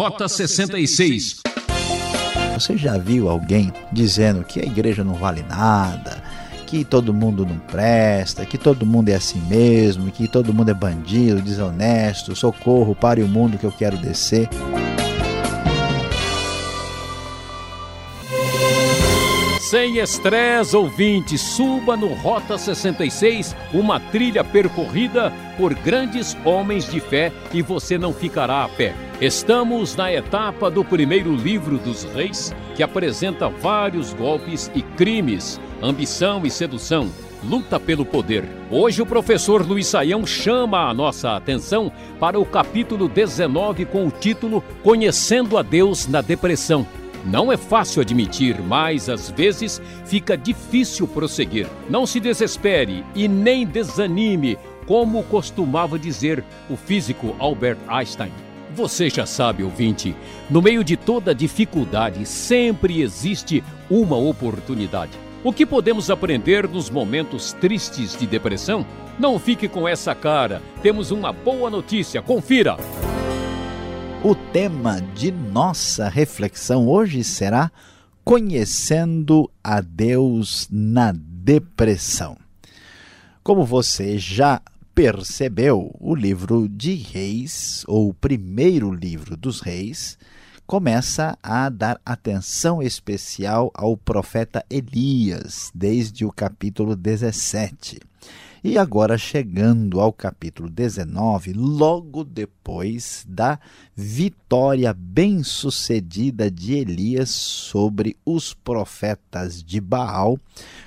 Rota 66. Você já viu alguém dizendo que a igreja não vale nada, que todo mundo não presta, que todo mundo é assim mesmo, que todo mundo é bandido, desonesto, socorro, pare o mundo que eu quero descer? Sem estresse, ouvinte, suba no Rota 66, uma trilha percorrida por grandes homens de fé e você não ficará a pé. Estamos na etapa do primeiro livro dos reis, que apresenta vários golpes e crimes, ambição e sedução, luta pelo poder. Hoje o professor Luiz Saião chama a nossa atenção para o capítulo 19 com o título Conhecendo a Deus na Depressão. Não é fácil admitir, mas às vezes fica difícil prosseguir. Não se desespere e nem desanime, como costumava dizer o físico Albert Einstein. Você já sabe, ouvinte, no meio de toda dificuldade sempre existe uma oportunidade. O que podemos aprender nos momentos tristes de depressão? Não fique com essa cara, temos uma boa notícia, confira! O tema de nossa reflexão hoje será Conhecendo a Deus na Depressão. Como você já percebeu, o livro de Reis, ou primeiro livro dos Reis, começa a dar atenção especial ao profeta Elias, desde o capítulo 17. E agora, chegando ao capítulo 19, logo depois da vitória bem-sucedida de Elias sobre os profetas de Baal,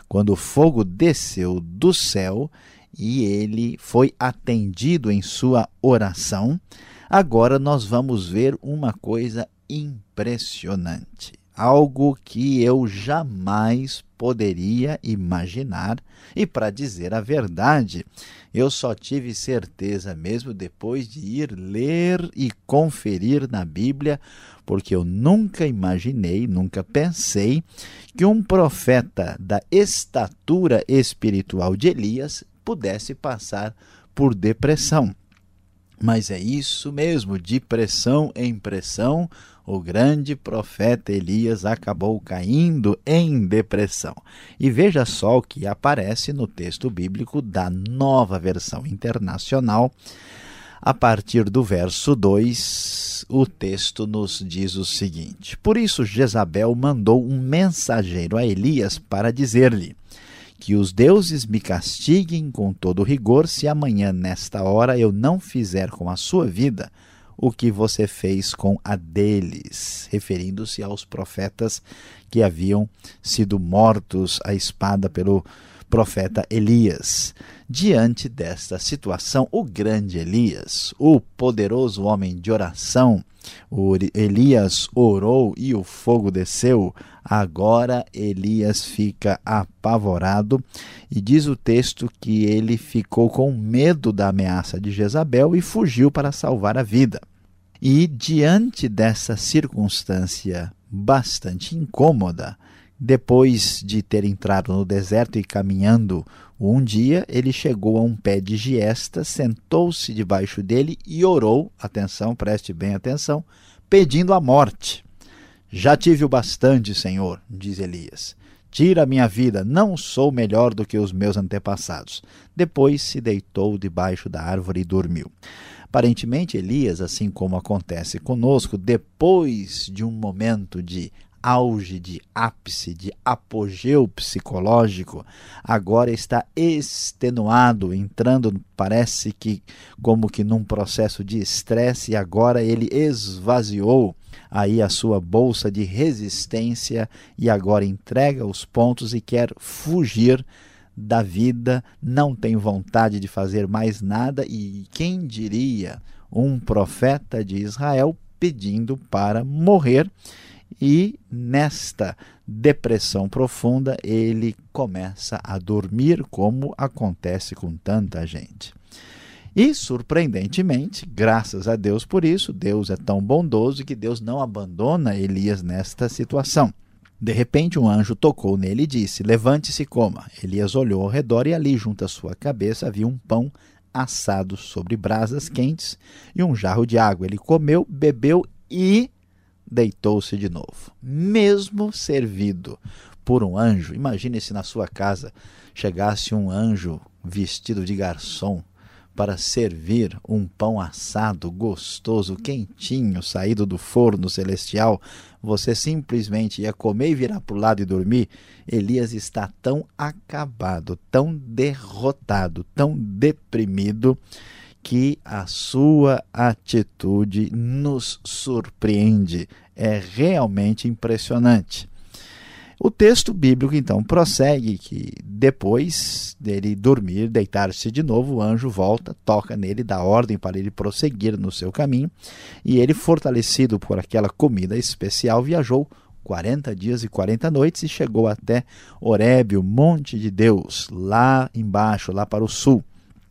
quando o fogo desceu do céu e ele foi atendido em sua oração, agora nós vamos ver uma coisa impressionante algo que eu jamais poderia imaginar, e para dizer a verdade, eu só tive certeza mesmo depois de ir ler e conferir na Bíblia, porque eu nunca imaginei, nunca pensei que um profeta da estatura espiritual de Elias pudesse passar por depressão. Mas é isso mesmo, de pressão em pressão, o grande profeta Elias acabou caindo em depressão. E veja só o que aparece no texto bíblico da nova versão internacional. A partir do verso 2, o texto nos diz o seguinte: Por isso Jezabel mandou um mensageiro a Elias para dizer-lhe: que os deuses me castiguem com todo rigor se amanhã, nesta hora, eu não fizer com a sua vida o que você fez com a deles, referindo-se aos profetas que haviam sido mortos à espada pelo profeta Elias. Diante desta situação, o grande Elias, o poderoso homem de oração, Elias orou e o fogo desceu. Agora Elias fica apavorado e diz o texto que ele ficou com medo da ameaça de Jezabel e fugiu para salvar a vida. E diante dessa circunstância bastante incômoda, depois de ter entrado no deserto e caminhando um dia, ele chegou a um pé de giesta, sentou-se debaixo dele e orou, atenção, preste bem atenção, pedindo a morte. Já tive o bastante, Senhor, diz Elias. Tira minha vida, não sou melhor do que os meus antepassados. Depois se deitou debaixo da árvore e dormiu. Aparentemente, Elias, assim como acontece conosco, depois de um momento de auge, de ápice, de apogeu psicológico, agora está extenuado, entrando, parece que como que num processo de estresse, e agora ele esvaziou aí a sua bolsa de resistência e agora entrega os pontos e quer fugir da vida, não tem vontade de fazer mais nada e quem diria um profeta de Israel pedindo para morrer e nesta depressão profunda ele começa a dormir, como acontece com tanta gente. E, surpreendentemente, graças a Deus por isso, Deus é tão bondoso que Deus não abandona Elias nesta situação. De repente, um anjo tocou nele e disse: Levante-se e coma. Elias olhou ao redor e ali, junto à sua cabeça, havia um pão assado sobre brasas quentes e um jarro de água. Ele comeu, bebeu e deitou-se de novo. Mesmo servido por um anjo, imagine se na sua casa chegasse um anjo vestido de garçom para servir um pão assado gostoso, quentinho, saído do forno celestial, você simplesmente ia comer e virar para o lado e dormir. Elias está tão acabado, tão derrotado, tão deprimido, que a sua atitude nos surpreende. É realmente impressionante. O texto bíblico então prossegue que depois dele dormir, deitar-se de novo, o anjo volta, toca nele, dá ordem para ele prosseguir no seu caminho, e ele, fortalecido por aquela comida especial, viajou 40 dias e 40 noites e chegou até Horebe, o monte de Deus, lá embaixo, lá para o sul.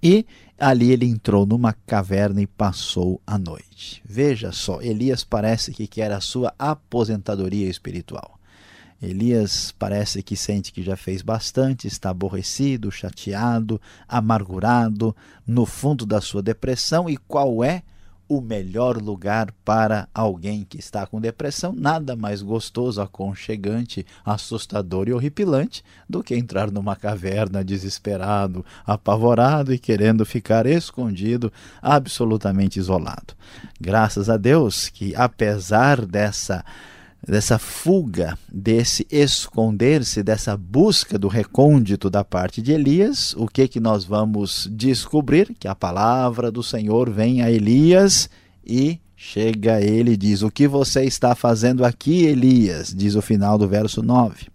E ali ele entrou numa caverna e passou a noite. Veja só, Elias parece que quer a sua aposentadoria espiritual. Elias parece que sente que já fez bastante, está aborrecido, chateado, amargurado, no fundo da sua depressão. E qual é o melhor lugar para alguém que está com depressão? Nada mais gostoso, aconchegante, assustador e horripilante do que entrar numa caverna desesperado, apavorado e querendo ficar escondido, absolutamente isolado. Graças a Deus que, apesar dessa dessa fuga, desse esconder-se, dessa busca do recôndito da parte de Elias, o que que nós vamos descobrir? Que a palavra do Senhor vem a Elias e chega ele e diz: "O que você está fazendo aqui, Elias?", diz o final do verso 9.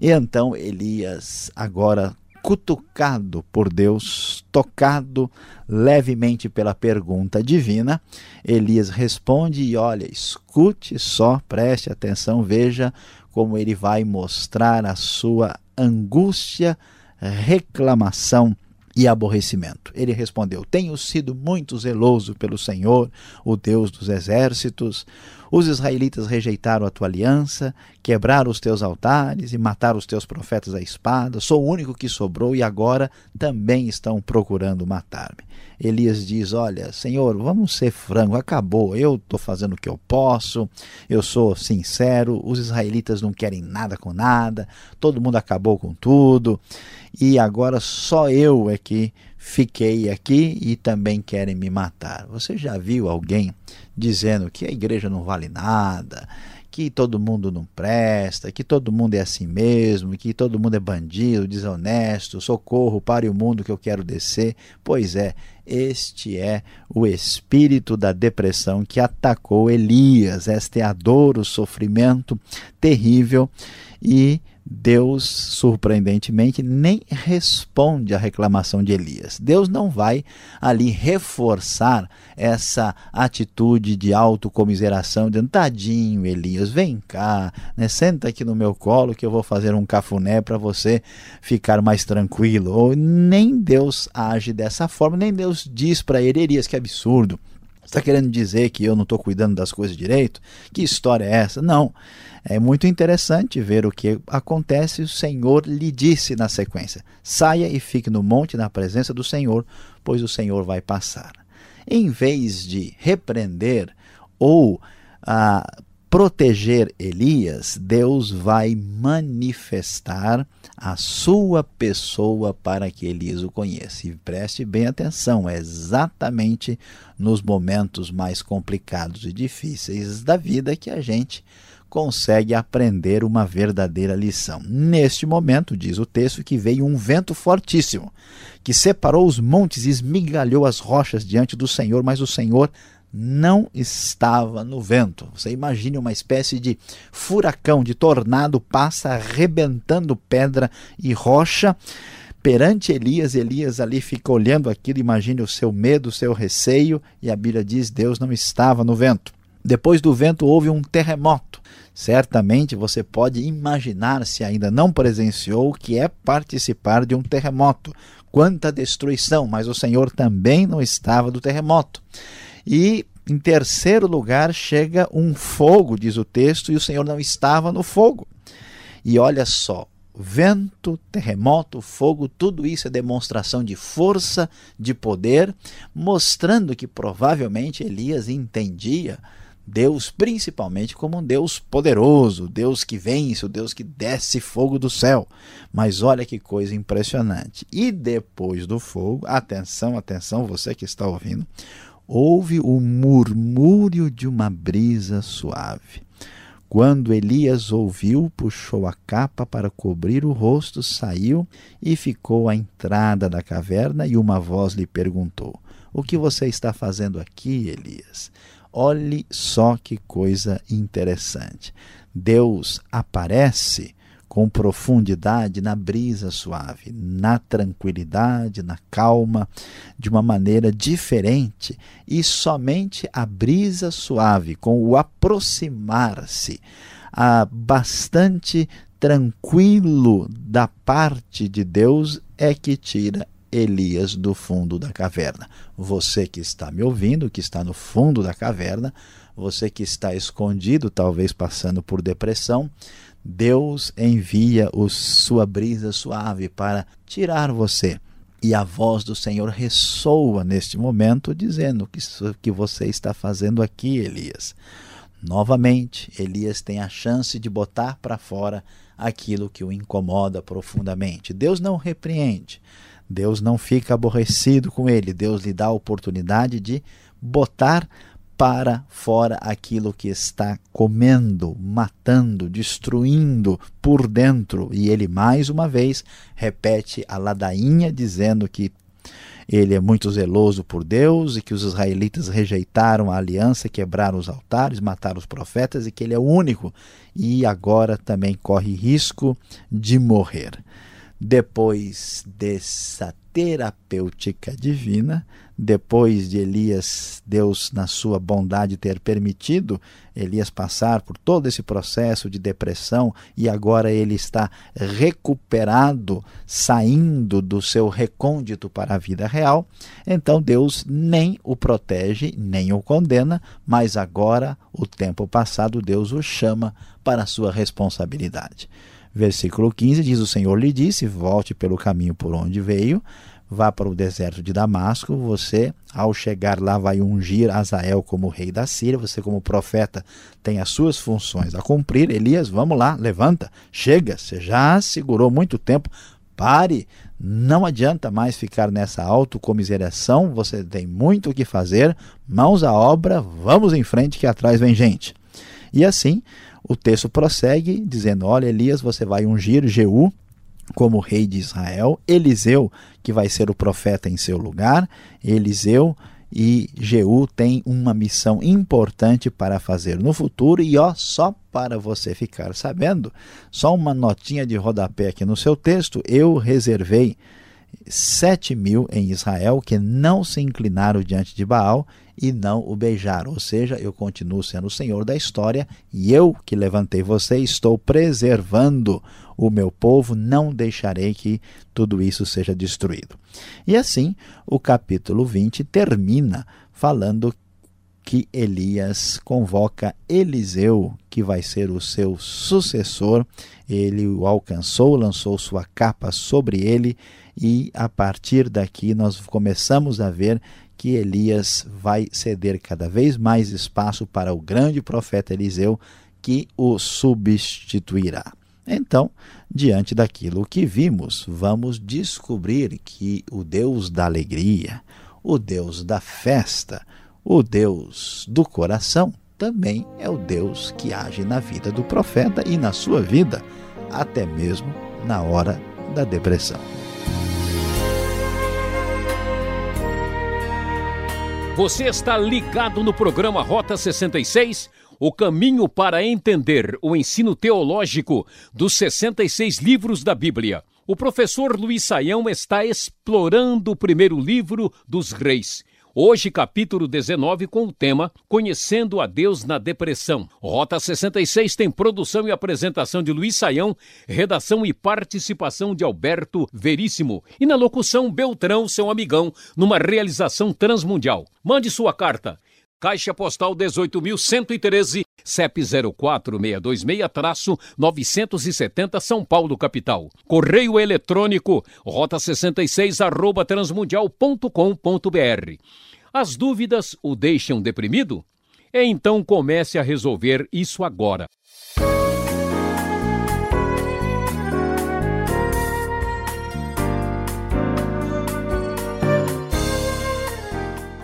E então Elias agora cutucado por Deus, tocado levemente pela pergunta divina, Elias responde e olha, escute só, preste atenção, veja como ele vai mostrar a sua angústia, reclamação e aborrecimento. Ele respondeu: Tenho sido muito zeloso pelo Senhor, o Deus dos exércitos. Os israelitas rejeitaram a tua aliança, quebraram os teus altares e mataram os teus profetas à espada. Sou o único que sobrou e agora também estão procurando matar-me. Elias diz: Olha, Senhor, vamos ser franco, acabou. Eu estou fazendo o que eu posso, eu sou sincero. Os israelitas não querem nada com nada, todo mundo acabou com tudo e agora só eu é que fiquei aqui e também querem me matar. Você já viu alguém dizendo que a igreja não vale nada, que todo mundo não presta, que todo mundo é assim mesmo, que todo mundo é bandido, desonesto, socorro, pare o mundo que eu quero descer? Pois é, este é o espírito da depressão que atacou Elias. Esta é a dor, o sofrimento terrível e Deus, surpreendentemente, nem responde à reclamação de Elias. Deus não vai ali reforçar essa atitude de autocomiseração, dizendo: tadinho, Elias, vem cá, né, senta aqui no meu colo que eu vou fazer um cafuné para você ficar mais tranquilo. Ou nem Deus age dessa forma, nem Deus diz para ele: Elias, que absurdo. Está querendo dizer que eu não estou cuidando das coisas direito? Que história é essa? Não. É muito interessante ver o que acontece. O Senhor lhe disse na sequência: saia e fique no monte na presença do Senhor, pois o Senhor vai passar. Em vez de repreender ou ah, proteger Elias, Deus vai manifestar a sua pessoa para que Elias o conheça. E preste bem atenção, é exatamente nos momentos mais complicados e difíceis da vida que a gente consegue aprender uma verdadeira lição. Neste momento, diz o texto, que veio um vento fortíssimo, que separou os montes e esmigalhou as rochas diante do Senhor, mas o Senhor não estava no vento. Você imagine uma espécie de furacão, de tornado, passa arrebentando pedra e rocha perante Elias. Elias ali fica olhando aquilo, imagine o seu medo, o seu receio, e a Bíblia diz: Deus não estava no vento. Depois do vento houve um terremoto. Certamente você pode imaginar, se ainda não presenciou, o que é participar de um terremoto. Quanta destruição, mas o Senhor também não estava do terremoto. E em terceiro lugar chega um fogo, diz o texto, e o Senhor não estava no fogo. E olha só, vento, terremoto, fogo, tudo isso é demonstração de força, de poder, mostrando que provavelmente Elias entendia Deus principalmente como um Deus poderoso, Deus que vence, o Deus que desce fogo do céu. Mas olha que coisa impressionante. E depois do fogo, atenção, atenção, você que está ouvindo, houve o murmúrio de uma brisa suave. Quando Elias ouviu, puxou a capa para cobrir o rosto, saiu e ficou à entrada da caverna, e uma voz lhe perguntou: O que você está fazendo aqui, Elias? Olhe só que coisa interessante. Deus aparece com profundidade na brisa suave, na tranquilidade, na calma, de uma maneira diferente, e somente a brisa suave, com o aproximar-se, bastante tranquilo da parte de Deus, é que tira Elias do fundo da caverna. Você que está me ouvindo, que está no fundo da caverna, você que está escondido, talvez passando por depressão, Deus envia o, sua brisa suave para tirar você. E a voz do Senhor ressoa neste momento, dizendo que que você está fazendo aqui, Elias. Novamente, Elias tem a chance de botar para fora aquilo que o incomoda profundamente. Deus não repreende, Deus não fica aborrecido com ele, Deus lhe dá a oportunidade de botar para fora aquilo que está comendo, matando, destruindo por dentro. E ele mais uma vez repete a ladainha dizendo que ele é muito zeloso por Deus e que os israelitas rejeitaram a aliança, quebraram os altares, mataram os profetas e que ele é o único e agora também corre risco de morrer. Depois dessa terapêutica divina, depois de Elias, Deus, na sua bondade, ter permitido Elias passar por todo esse processo de depressão e agora ele está recuperado, saindo do seu recôndito para a vida real, então Deus nem o protege, nem o condena, mas agora, o tempo passado, Deus o chama para a sua responsabilidade. Versículo 15 diz: O Senhor lhe disse: Volte pelo caminho por onde veio, vá para o deserto de Damasco. Você, ao chegar lá, vai ungir Azael como rei da Síria. Você, como profeta, tem as suas funções a cumprir. Elias, vamos lá, levanta, chega. Você já segurou muito tempo. Pare, não adianta mais ficar nessa autocomiseração, você tem muito o que fazer, mãos à obra, vamos em frente que atrás vem gente. E assim, o texto prossegue dizendo: Olha, Elias, você vai ungir Jeú como rei de Israel, Eliseu, que vai ser o profeta em seu lugar, Eliseu e Jeú têm uma missão importante para fazer no futuro e ó, só para você ficar sabendo, só uma notinha de rodapé aqui no seu texto, eu reservei sete mil em Israel que não se inclinaram diante de Baal e não o beijaram. Ou seja, eu continuo sendo o Senhor da história e eu que levantei você estou preservando o meu povo, não deixarei que tudo isso seja destruído. E assim, o capítulo 20 termina falando que Elias convoca Eliseu, que vai ser o seu sucessor. Ele o alcançou, lançou sua capa sobre ele, e a partir daqui nós começamos a ver que Elias vai ceder cada vez mais espaço para o grande profeta Eliseu, que o substituirá. Então, diante daquilo que vimos, vamos descobrir que o Deus da alegria, o Deus da festa, o Deus do coração, também é o Deus que age na vida do profeta e na sua vida, até mesmo na hora da depressão. Você está ligado no programa Rota 66, o caminho para entender o ensino teológico dos 66 livros da Bíblia. O professor Luiz Saião está explorando o primeiro livro dos reis. Hoje, capítulo 19, com o tema Conhecendo a Deus na Depressão. Rota 66 tem produção e apresentação de Luiz Saião, redação e participação de Alberto Veríssimo. E na locução, Beltrão, seu amigão, numa realização transmundial. Mande sua carta. Caixa Postal 18.113, CEP 04626-970 São Paulo, capital. Correio eletrônico, rota 66, arroba transmundial.com.br. As dúvidas o deixam deprimido? Então comece a resolver isso agora.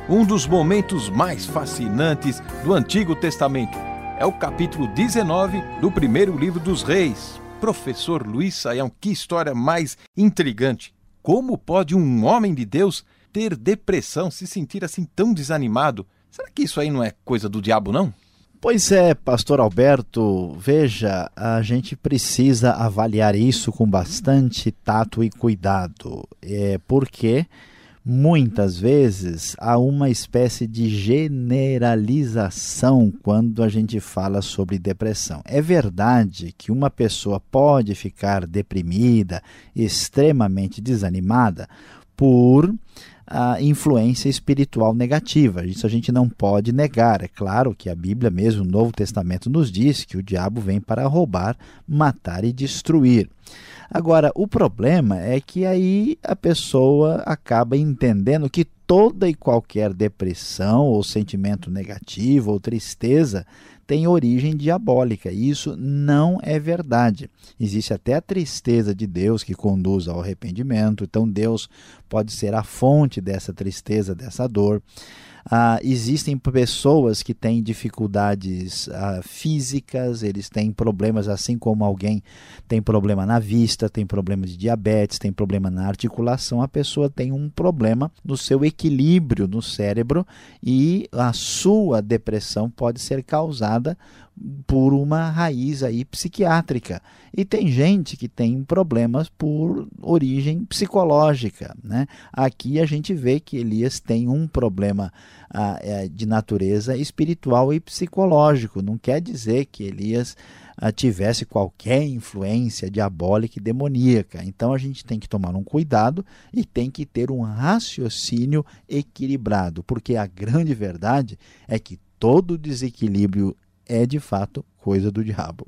Um dos momentos mais fascinantes do Antigo Testamento é o capítulo 19 do primeiro livro dos Reis. Professor Luiz Saião, que história mais intrigante! Como pode um homem de Deus ter depressão, se sentir assim tão desanimado? Será que isso aí não é coisa do diabo, não? Pois é, pastor Alberto, veja, a gente precisa avaliar isso com bastante tato e cuidado, é porque muitas vezes há uma espécie de generalização quando a gente fala sobre depressão. É verdade que uma pessoa pode ficar deprimida, extremamente desanimada, por a influência espiritual negativa. Isso a gente não pode negar. É claro que a Bíblia, mesmo o Novo Testamento, nos diz que o diabo vem para roubar, matar e destruir. Agora, o problema é que aí a pessoa acaba entendendo que toda e qualquer depressão ou sentimento negativo ou tristeza tem origem diabólica. E isso não é verdade. Existe até a tristeza de Deus que conduz ao arrependimento. Então, Deus pode ser a fonte dessa tristeza, dessa dor. Ah, existem pessoas que têm dificuldades ah, físicas, eles têm problemas, assim como alguém tem problema na vista, tem problema de diabetes, tem problema na articulação, a pessoa tem um problema no seu equilíbrio no cérebro e a sua depressão pode ser causada por uma raiz aí psiquiátrica. E tem gente que tem problemas por origem psicológica. Né? Aqui a gente vê que Elias tem um problema ah, é, de natureza espiritual e psicológico. Não quer dizer que Elias ah, tivesse qualquer influência diabólica e demoníaca. Então a gente tem que tomar um cuidado e tem que ter um raciocínio equilibrado, porque a grande verdade é que todo desequilíbrio é de fato coisa do diabo.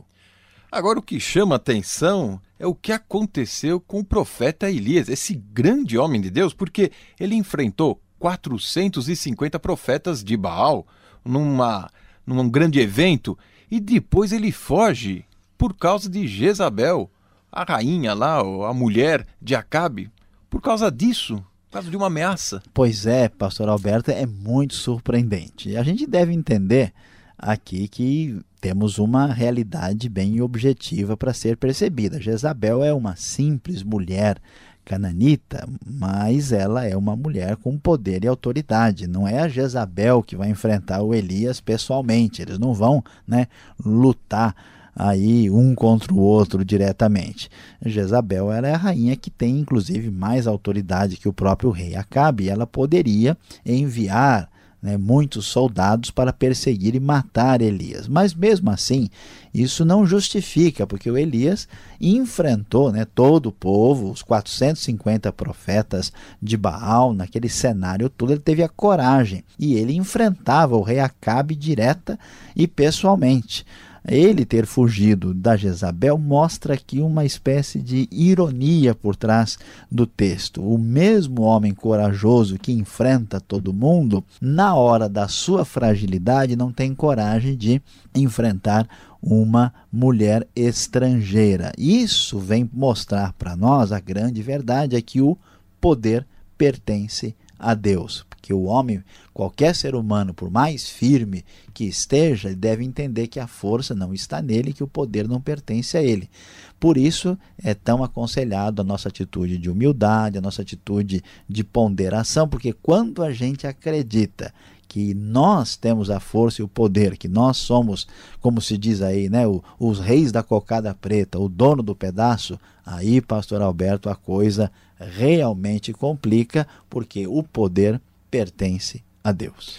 Agora, o que chama atenção é o que aconteceu com o profeta Elias, esse grande homem de Deus, porque ele enfrentou 450 profetas de Baal numa, num grande evento e depois ele foge por causa de Jezabel, a rainha lá, a mulher de Acabe, por causa disso, por causa de uma ameaça. Pois é, pastor Alberto, é muito surpreendente. A gente deve entender aqui que temos uma realidade bem objetiva para ser percebida. Jezabel é uma simples mulher cananita, mas ela é uma mulher com poder e autoridade. Não é a Jezabel que vai enfrentar o Elias pessoalmente. Eles não vão né, lutar aí um contra o outro diretamente. Jezabel era a rainha que tem inclusive mais autoridade que o próprio rei Acabe. Ela poderia enviar né, muitos soldados para perseguir e matar Elias. Mas mesmo assim, isso não justifica, porque o Elias enfrentou né, todo o povo, os 450 profetas de Baal, naquele cenário todo, ele teve a coragem e ele enfrentava o rei Acabe direta e pessoalmente. Ele ter fugido da Jezabel mostra aqui uma espécie de ironia por trás do texto. O mesmo homem corajoso que enfrenta todo mundo, na hora da sua fragilidade, não tem coragem de enfrentar uma mulher estrangeira. Isso vem mostrar para nós a grande verdade é que o poder pertence a Deus que o homem, qualquer ser humano, por mais firme que esteja, deve entender que a força não está nele, que o poder não pertence a ele. Por isso é tão aconselhado a nossa atitude de humildade, a nossa atitude de ponderação, porque quando a gente acredita que nós temos a força e o poder, que nós somos, como se diz aí, né, os reis da cocada preta, o dono do pedaço, aí, pastor Alberto, a coisa realmente complica, porque o poder pertence a Deus.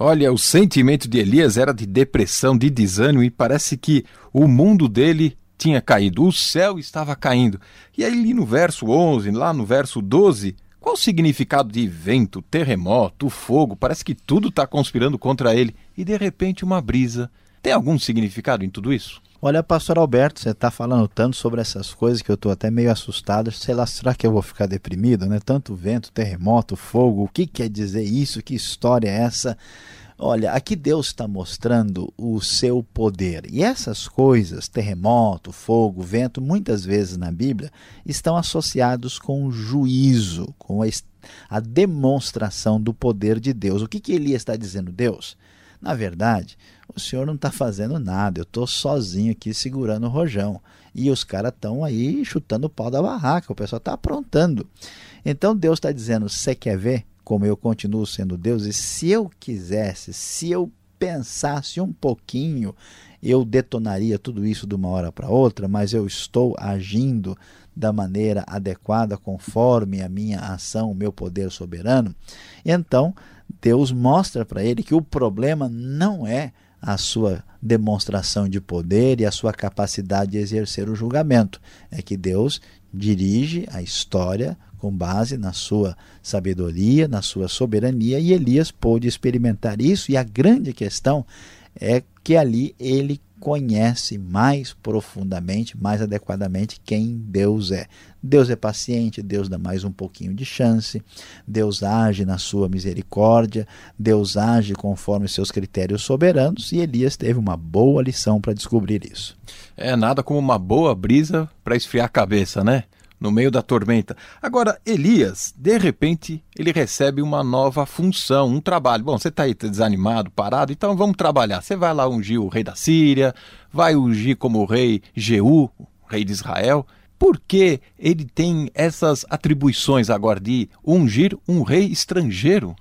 Olha, o sentimento de Elias era de depressão, de desânimo, e parece que o mundo dele tinha caído, o céu estava caindo. E aí, no verso 11, lá no verso 12, qual o significado de vento, terremoto, fogo? Parece que tudo está conspirando contra ele. E de repente, uma brisa. Tem algum significado em tudo isso? Olha, pastor Alberto, você está falando tanto sobre essas coisas que eu estou até meio assustado. Sei lá, será que eu vou ficar deprimido, né? Tanto vento, terremoto, fogo, o que quer dizer isso? Que história é essa? Olha, aqui Deus está mostrando o seu poder. E essas coisas, terremoto, fogo, vento, muitas vezes na Bíblia, estão associados com juízo, com a, demonstração do poder de Deus. O que, que Elias está dizendo? Deus, na verdade, o senhor não está fazendo nada, eu estou sozinho aqui segurando o rojão. E os caras estão aí chutando o pau da barraca, o pessoal está aprontando. Então Deus está dizendo: você quer ver? como eu continuo sendo Deus, e se eu quisesse, se eu pensasse um pouquinho, eu detonaria tudo isso de uma hora para outra, mas eu estou agindo da maneira adequada, conforme a minha ação, o meu poder soberano. Então, Deus mostra para ele que o problema não é a sua demonstração de poder e a sua capacidade de exercer o julgamento. É que Deus dirige a história com base na sua sabedoria, na sua soberania, e Elias pôde experimentar isso. E a grande questão é que ali ele conhece mais profundamente, mais adequadamente quem Deus é. Deus é paciente, Deus dá mais um pouquinho de chance, Deus age na sua misericórdia, Deus age conforme seus critérios soberanos e Elias teve uma boa lição para descobrir isso. É nada como uma boa brisa para esfriar a cabeça, né? No meio da tormenta. Agora, Elias, de repente, ele recebe uma nova função, um trabalho. Bom, você está aí desanimado, parado, então vamos trabalhar. Você vai lá ungir o rei da Síria, vai ungir como rei Jeú, rei de Israel. Por que ele tem essas atribuições agora de ungir um rei estrangeiro?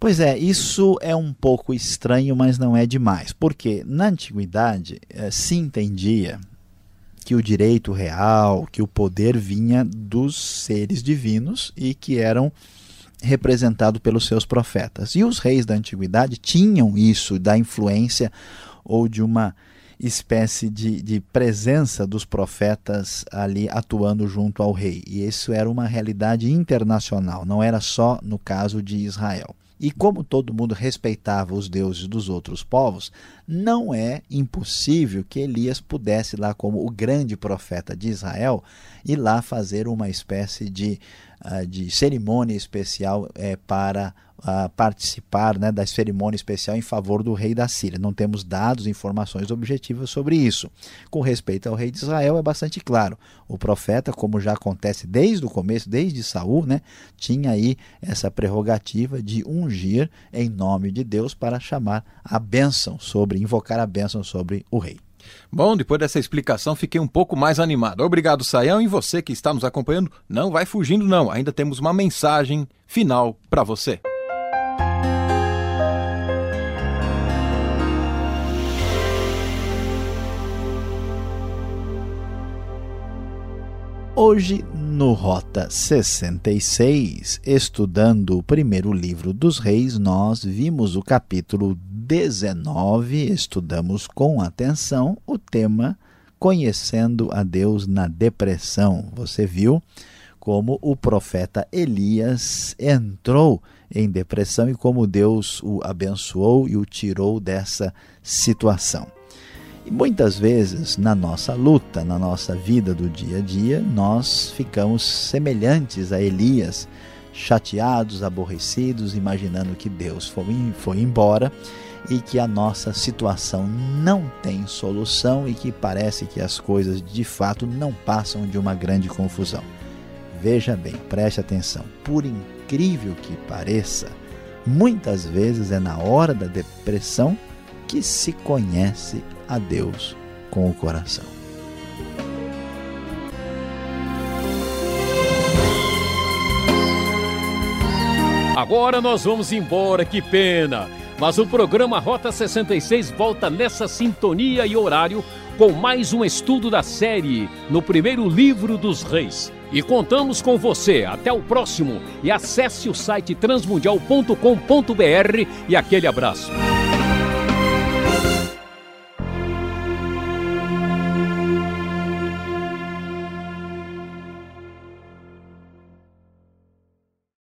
Pois é, isso é um pouco estranho, mas não é demais. Porque na antiguidade eh, se entendia que o direito real, que o poder vinha dos seres divinos e que eram representados pelos seus profetas. E os reis da antiguidade tinham isso da influência ou de uma espécie de, de presença dos profetas ali atuando junto ao rei. E isso era uma realidade internacional, não era só no caso de Israel. E como todo mundo respeitava os deuses dos outros povos, não é impossível que Elias pudesse lá como o grande profeta de Israel ir lá fazer uma espécie de, uh, de cerimônia especial uh, para uh, participar né, da cerimônia especial em favor do rei da Síria. Não temos dados, informações objetivas sobre isso. Com respeito ao rei de Israel, é bastante claro. O profeta, como já acontece desde o começo, desde Saul, né, tinha aí essa prerrogativa de ungir em nome de Deus para chamar a bênção sobre, invocar a bênção sobre o rei. Bom, depois dessa explicação fiquei um pouco mais animado. Obrigado, Saião, e você que está nos acompanhando, não vai fugindo não. Ainda temos uma mensagem final para você. Hoje, no Rota 66, estudando o primeiro livro dos Reis, nós vimos o capítulo 19, estudamos com atenção o tema Conhecendo a Deus na Depressão. Você viu como o profeta Elias entrou em depressão e como Deus o abençoou e o tirou dessa situação. E muitas vezes, na nossa luta, na nossa vida do dia a dia, nós ficamos semelhantes a Elias, chateados, aborrecidos, imaginando que Deus foi, foi embora e que a nossa situação não tem solução e que parece que as coisas de fato não passam de uma grande confusão. Veja bem, preste atenção, por incrível que pareça, muitas vezes é na hora da depressão que se conhece a Deus com o coração. Agora nós vamos embora, que pena! Mas o programa Rota 66 volta nessa sintonia e horário com mais um estudo da série no primeiro livro dos reis. E contamos com você. Até o próximo. E acesse o site transmundial.com.br e aquele abraço.